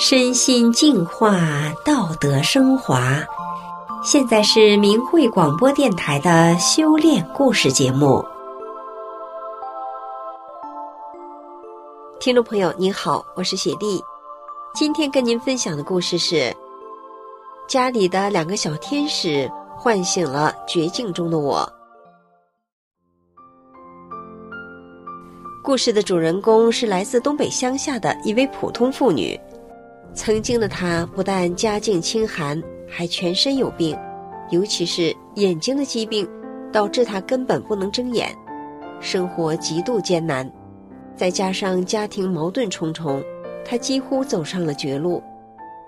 身心净化，道德升华。现在是明慧广播电台的修炼故事节目。听众朋友，您好，我是雪莉。今天跟您分享的故事是：家里的两个小天使唤醒了绝境中的我。故事的主人公是来自东北乡下的一位普通妇女。曾经的她不但家境清寒，还全身有病，尤其是眼睛的疾病，导致她根本不能睁眼，生活极度艰难。再加上家庭矛盾重重，她几乎走上了绝路。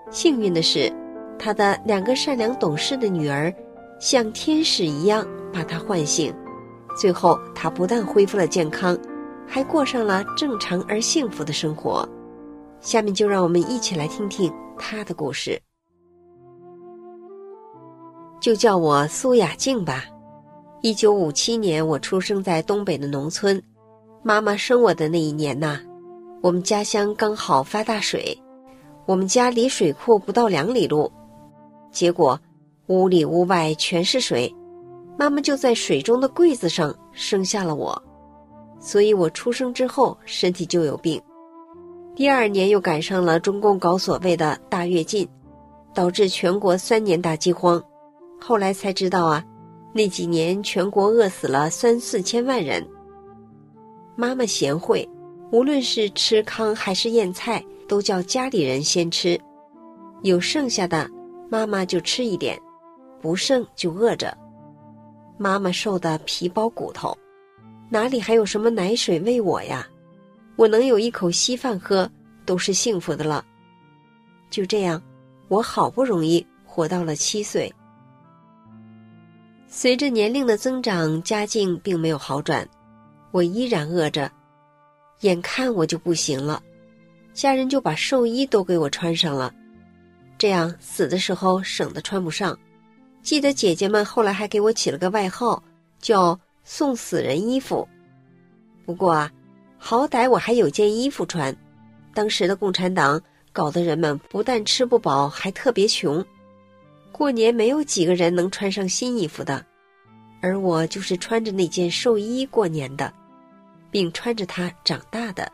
幸运的是，她的两个善良懂事的女儿，像天使一样把她唤醒。最后，她不但恢复了健康。还过上了正常而幸福的生活。下面就让我们一起来听听他的故事。就叫我苏雅静吧。一九五七年，我出生在东北的农村。妈妈生我的那一年呐，我们家乡刚好发大水，我们家离水库不到两里路，结果屋里屋外全是水，妈妈就在水中的柜子上生下了我。所以我出生之后身体就有病，第二年又赶上了中共搞所谓的大跃进，导致全国三年大饥荒。后来才知道啊，那几年全国饿死了三四千万人。妈妈贤惠，无论是吃糠还是腌菜，都叫家里人先吃，有剩下的妈妈就吃一点，不剩就饿着。妈妈瘦得皮包骨头。哪里还有什么奶水喂我呀？我能有一口稀饭喝，都是幸福的了。就这样，我好不容易活到了七岁。随着年龄的增长，家境并没有好转，我依然饿着，眼看我就不行了，家人就把寿衣都给我穿上了，这样死的时候省得穿不上。记得姐姐们后来还给我起了个外号，叫。送死人衣服，不过啊，好歹我还有件衣服穿。当时的共产党搞得人们不但吃不饱，还特别穷，过年没有几个人能穿上新衣服的。而我就是穿着那件寿衣过年的，并穿着它长大的。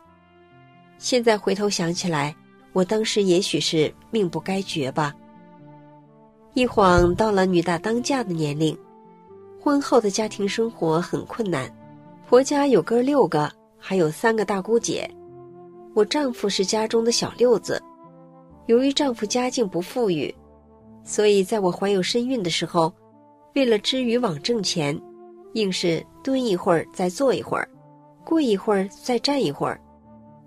现在回头想起来，我当时也许是命不该绝吧。一晃到了女大当嫁的年龄。婚后的家庭生活很困难，婆家有哥六个，还有三个大姑姐。我丈夫是家中的小六子，由于丈夫家境不富裕，所以在我怀有身孕的时候，为了织渔网挣钱，硬是蹲一会儿再坐一会儿，跪一会儿再站一会儿。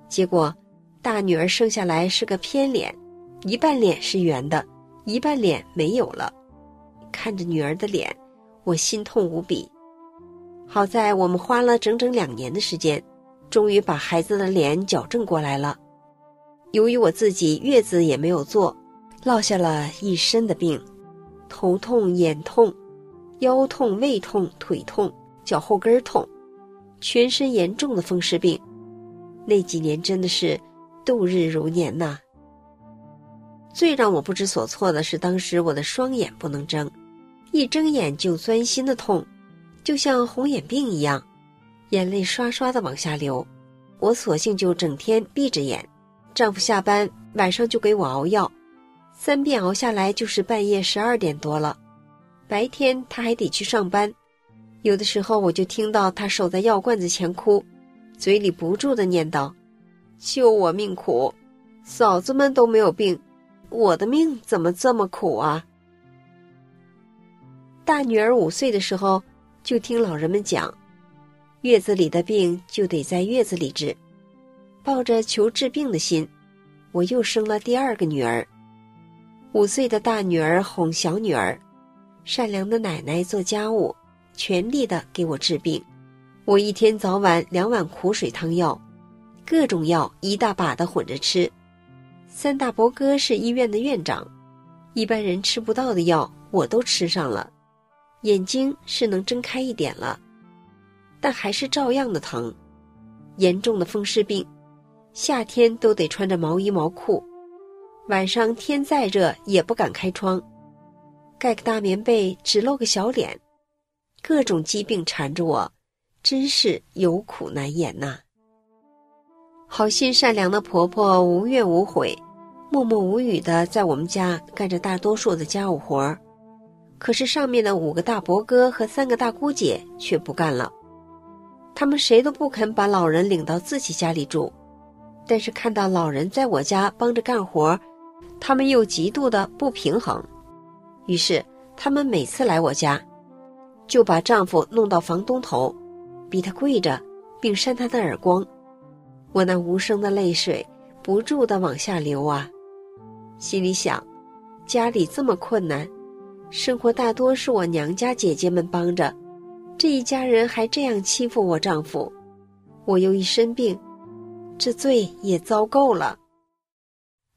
结果，大女儿生下来是个偏脸，一半脸是圆的，一半脸没有了。看着女儿的脸。我心痛无比，好在我们花了整整两年的时间，终于把孩子的脸矫正过来了。由于我自己月子也没有做，落下了一身的病，头痛、眼痛、腰痛、胃痛、腿痛、脚后跟痛，全身严重的风湿病。那几年真的是度日如年呐。最让我不知所措的是，当时我的双眼不能睁。一睁眼就钻心的痛，就像红眼病一样，眼泪刷刷的往下流。我索性就整天闭着眼，丈夫下班晚上就给我熬药，三遍熬下来就是半夜十二点多了。白天他还得去上班，有的时候我就听到他守在药罐子前哭，嘴里不住的念叨：“救我命苦，嫂子们都没有病，我的命怎么这么苦啊？”大女儿五岁的时候，就听老人们讲，月子里的病就得在月子里治。抱着求治病的心，我又生了第二个女儿。五岁的大女儿哄小女儿，善良的奶奶做家务，全力的给我治病。我一天早晚两碗苦水汤药，各种药一大把的混着吃。三大伯哥是医院的院长，一般人吃不到的药，我都吃上了。眼睛是能睁开一点了，但还是照样的疼。严重的风湿病，夏天都得穿着毛衣毛裤，晚上天再热也不敢开窗，盖个大棉被只露个小脸，各种疾病缠着我，真是有苦难言呐。好心善良的婆婆无怨无悔，默默无语的在我们家干着大多数的家务活儿，可是上面的五个大伯哥和三个大姑姐却不干了，他们谁都不肯把老人领到自己家里住，但是看到老人在我家帮着干活，他们又极度的不平衡，于是他们每次来我家，就把丈夫弄到房东头，逼他跪着，并扇他的耳光。我那无声的泪水不住的往下流啊，心里想，家里这么困难，生活大多是我娘家姐姐们帮着，这一家人还这样欺负我丈夫，我又一身病，这罪也遭够了。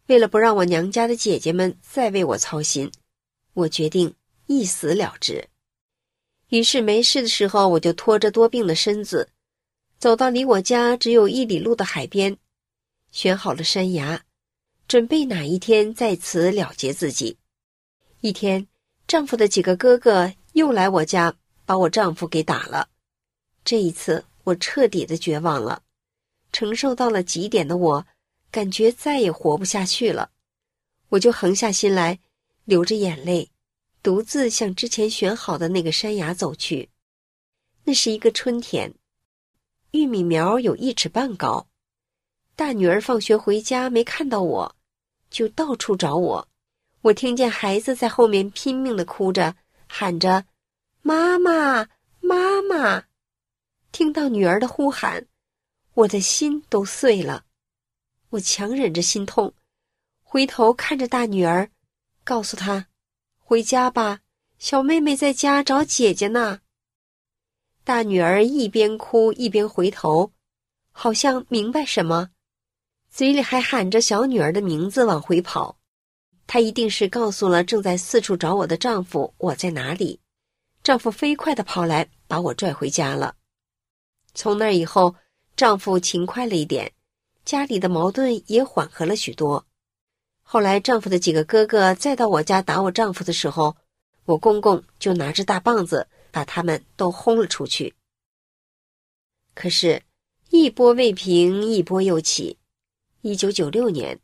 为了不让我娘家的姐姐们再为我操心，我决定一死了之。于是没事的时候，我就拖着多病的身子，走到离我家只有一里路的海边，选好了山崖，准备哪一天在此了结自己。一天，丈夫的几个哥哥又来我家，把我丈夫给打了。这一次，我彻底的绝望了，承受到了极点的我，感觉再也活不下去了，我就横下心来，流着眼泪，独自向之前选好的那个山崖走去。那是一个春天。玉米苗有一尺半高，大女儿放学回家没看到我，就到处找我。我听见孩子在后面拼命的哭着，喊着“妈妈，妈妈”。听到女儿的呼喊，我的心都碎了。我强忍着心痛，回头看着大女儿，告诉她：“回家吧，小妹妹在家找姐姐呢。”大女儿一边哭一边回头，好像明白什么，嘴里还喊着小女儿的名字往回跑。她一定是告诉了正在四处找我的丈夫我在哪里。丈夫飞快地跑来，把我拽回家了。从那以后，丈夫勤快了一点，家里的矛盾也缓和了许多。后来，丈夫的几个哥哥再到我家打我丈夫的时候，我公公就拿着大棒子。把他们都轰了出去。可是，一波未平，一波又起。一九九六年，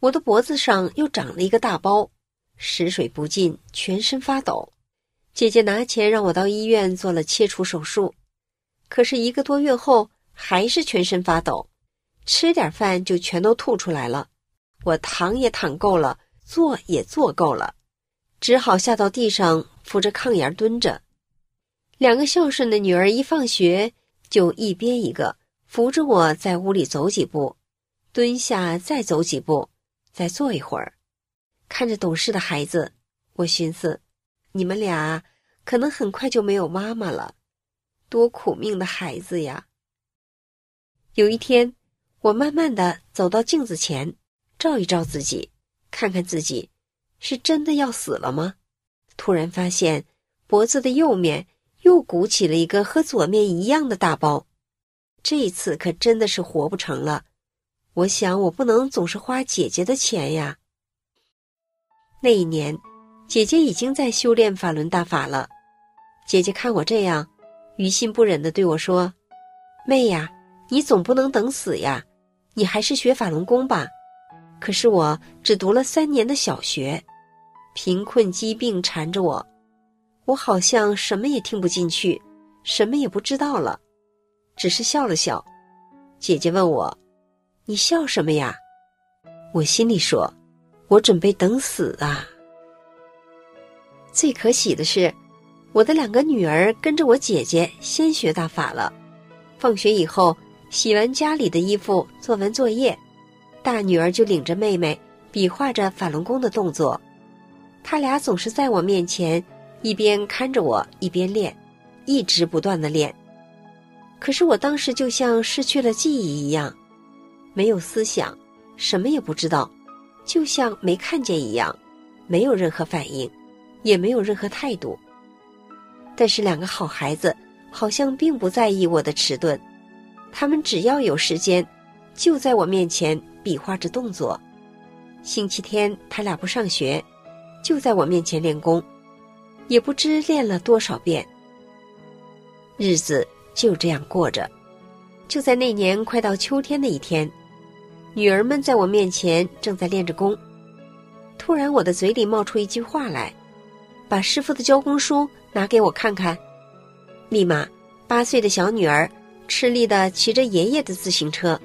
我的脖子上又长了一个大包，食水不进，全身发抖。姐姐拿钱让我到医院做了切除手术，可是一个多月后还是全身发抖，吃点饭就全都吐出来了。我躺也躺够了，坐也坐够了，只好下到地上扶着炕沿蹲着。两个孝顺的女儿一放学，就一边一个扶着我在屋里走几步，蹲下再走几步，再坐一会儿。看着懂事的孩子，我寻思，你们俩可能很快就没有妈妈了，多苦命的孩子呀！有一天，我慢慢的走到镜子前，照一照自己，看看自己是真的要死了吗？突然发现脖子的右面。又鼓起了一个和左面一样的大包，这一次可真的是活不成了。我想，我不能总是花姐姐的钱呀。那一年，姐姐已经在修炼法轮大法了。姐姐看我这样，于心不忍地对我说：“妹呀，你总不能等死呀，你还是学法轮功吧。”可是我只读了三年的小学，贫困疾病缠着我。我好像什么也听不进去，什么也不知道了，只是笑了笑。姐姐问我：“你笑什么呀？”我心里说：“我准备等死啊。”最可喜的是，我的两个女儿跟着我姐姐先学大法了。放学以后，洗完家里的衣服，做完作业，大女儿就领着妹妹比划着法轮功的动作。她俩总是在我面前。一边看着我，一边练，一直不断的练。可是我当时就像失去了记忆一样，没有思想，什么也不知道，就像没看见一样，没有任何反应，也没有任何态度。但是两个好孩子好像并不在意我的迟钝，他们只要有时间，就在我面前比划着动作。星期天他俩不上学，就在我面前练功，也不知练了多少遍。日子就这样过着。就在那年快到秋天的一天，女儿们在我面前正在练着功，突然我的嘴里冒出一句话来：“把师傅的教功书拿给我看看。”立马，八岁的小女儿吃力的骑着爷爷的自行车，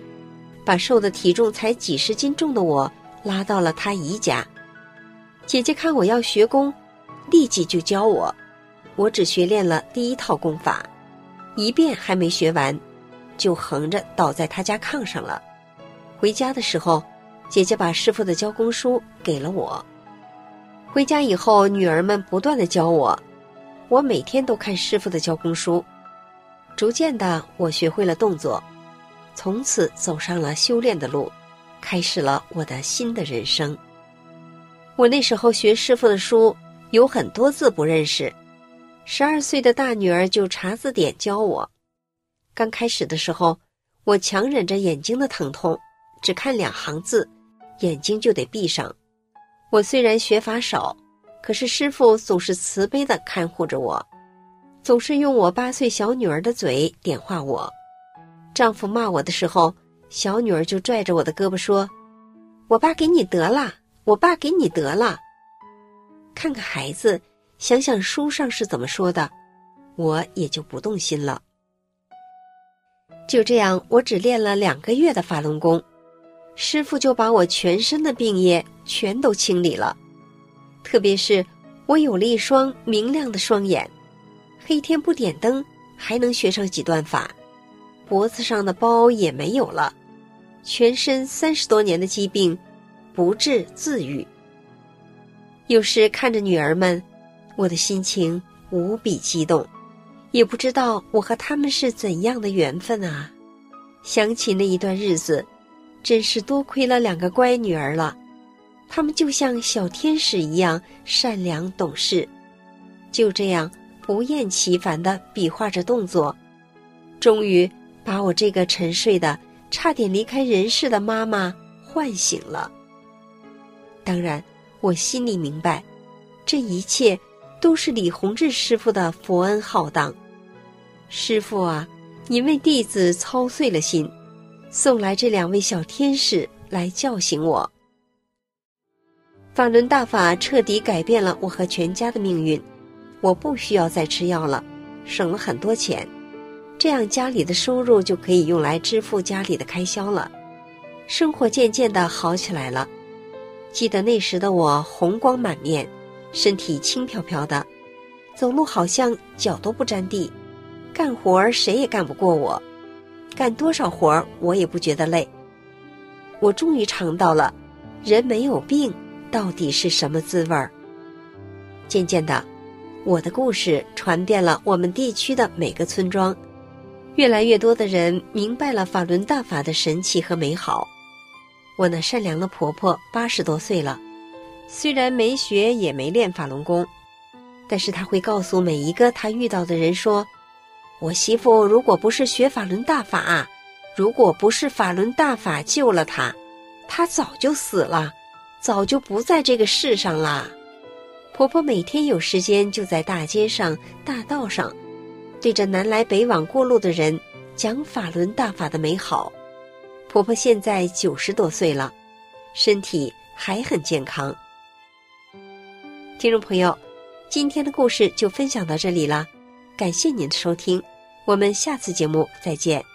把瘦的体重才几十斤重的我拉到了她姨家。姐姐看我要学功，立即就教我。我只学练了第一套功法，一遍还没学完，就横着倒在她家炕上了。回家的时候，姐姐把师傅的教功书给了我。回家以后，女儿们不断地教我。我每天都看师傅的教功书，逐渐的我学会了动作，从此走上了修炼的路，开始了我的新的人生。我那时候学师傅的书有很多字不认识，十二岁的大女儿就查字典教我。刚开始的时候，我强忍着眼睛的疼痛，只看两行字，眼睛就得闭上。我虽然学法少。可是师傅总是慈悲的看护着我，总是用我八岁小女儿的嘴点化我。丈夫骂我的时候，小女儿就拽着我的胳膊说：“我爸给你得了，我爸给你得了。”看看孩子，想想书上是怎么说的，我也就不动心了。就这样，我只练了两个月的法轮功，师父就把我全身的病业全都清理了。特别是我有了一双明亮的双眼，黑天不点灯还能学上几段法，脖子上的包也没有了，全身三十多年的疾病不治自愈。有时看着女儿们，我的心情无比激动，也不知道我和她们是怎样的缘分啊！想起那一段日子，真是多亏了两个乖女儿了。她们就像小天使一样善良懂事，就这样不厌其烦地比划着动作，终于把我这个沉睡的、差点离开人世的妈妈唤醒了。当然，我心里明白，这一切都是李洪志师傅的佛恩浩荡。师傅啊，您为弟子操碎了心，送来这两位小天使来叫醒我。法轮大法彻底改变了我和全家的命运，我不需要再吃药了，省了很多钱，这样家里的收入就可以用来支付家里的开销了，生活渐渐的好起来了。记得那时的我红光满面，身体轻飘飘的，走路好像脚都不沾地，干活儿谁也干不过我，干多少活儿我也不觉得累。我终于尝到了，人没有病。到底是什么滋味儿？渐渐的，我的故事传遍了我们地区的每个村庄，越来越多的人明白了法轮大法的神奇和美好。我那善良的婆婆八十多岁了，虽然没学也没练法轮功，但是她会告诉每一个她遇到的人说：“我媳妇如果不是学法轮大法，如果不是法轮大法救了她，她早就死了。”早就不在这个世上啦。婆婆每天有时间就在大街上、大道上，对着南来北往过路的人讲法轮大法的美好。婆婆现在九十多岁了，身体还很健康。听众朋友，今天的故事就分享到这里了，感谢您的收听，我们下次节目再见。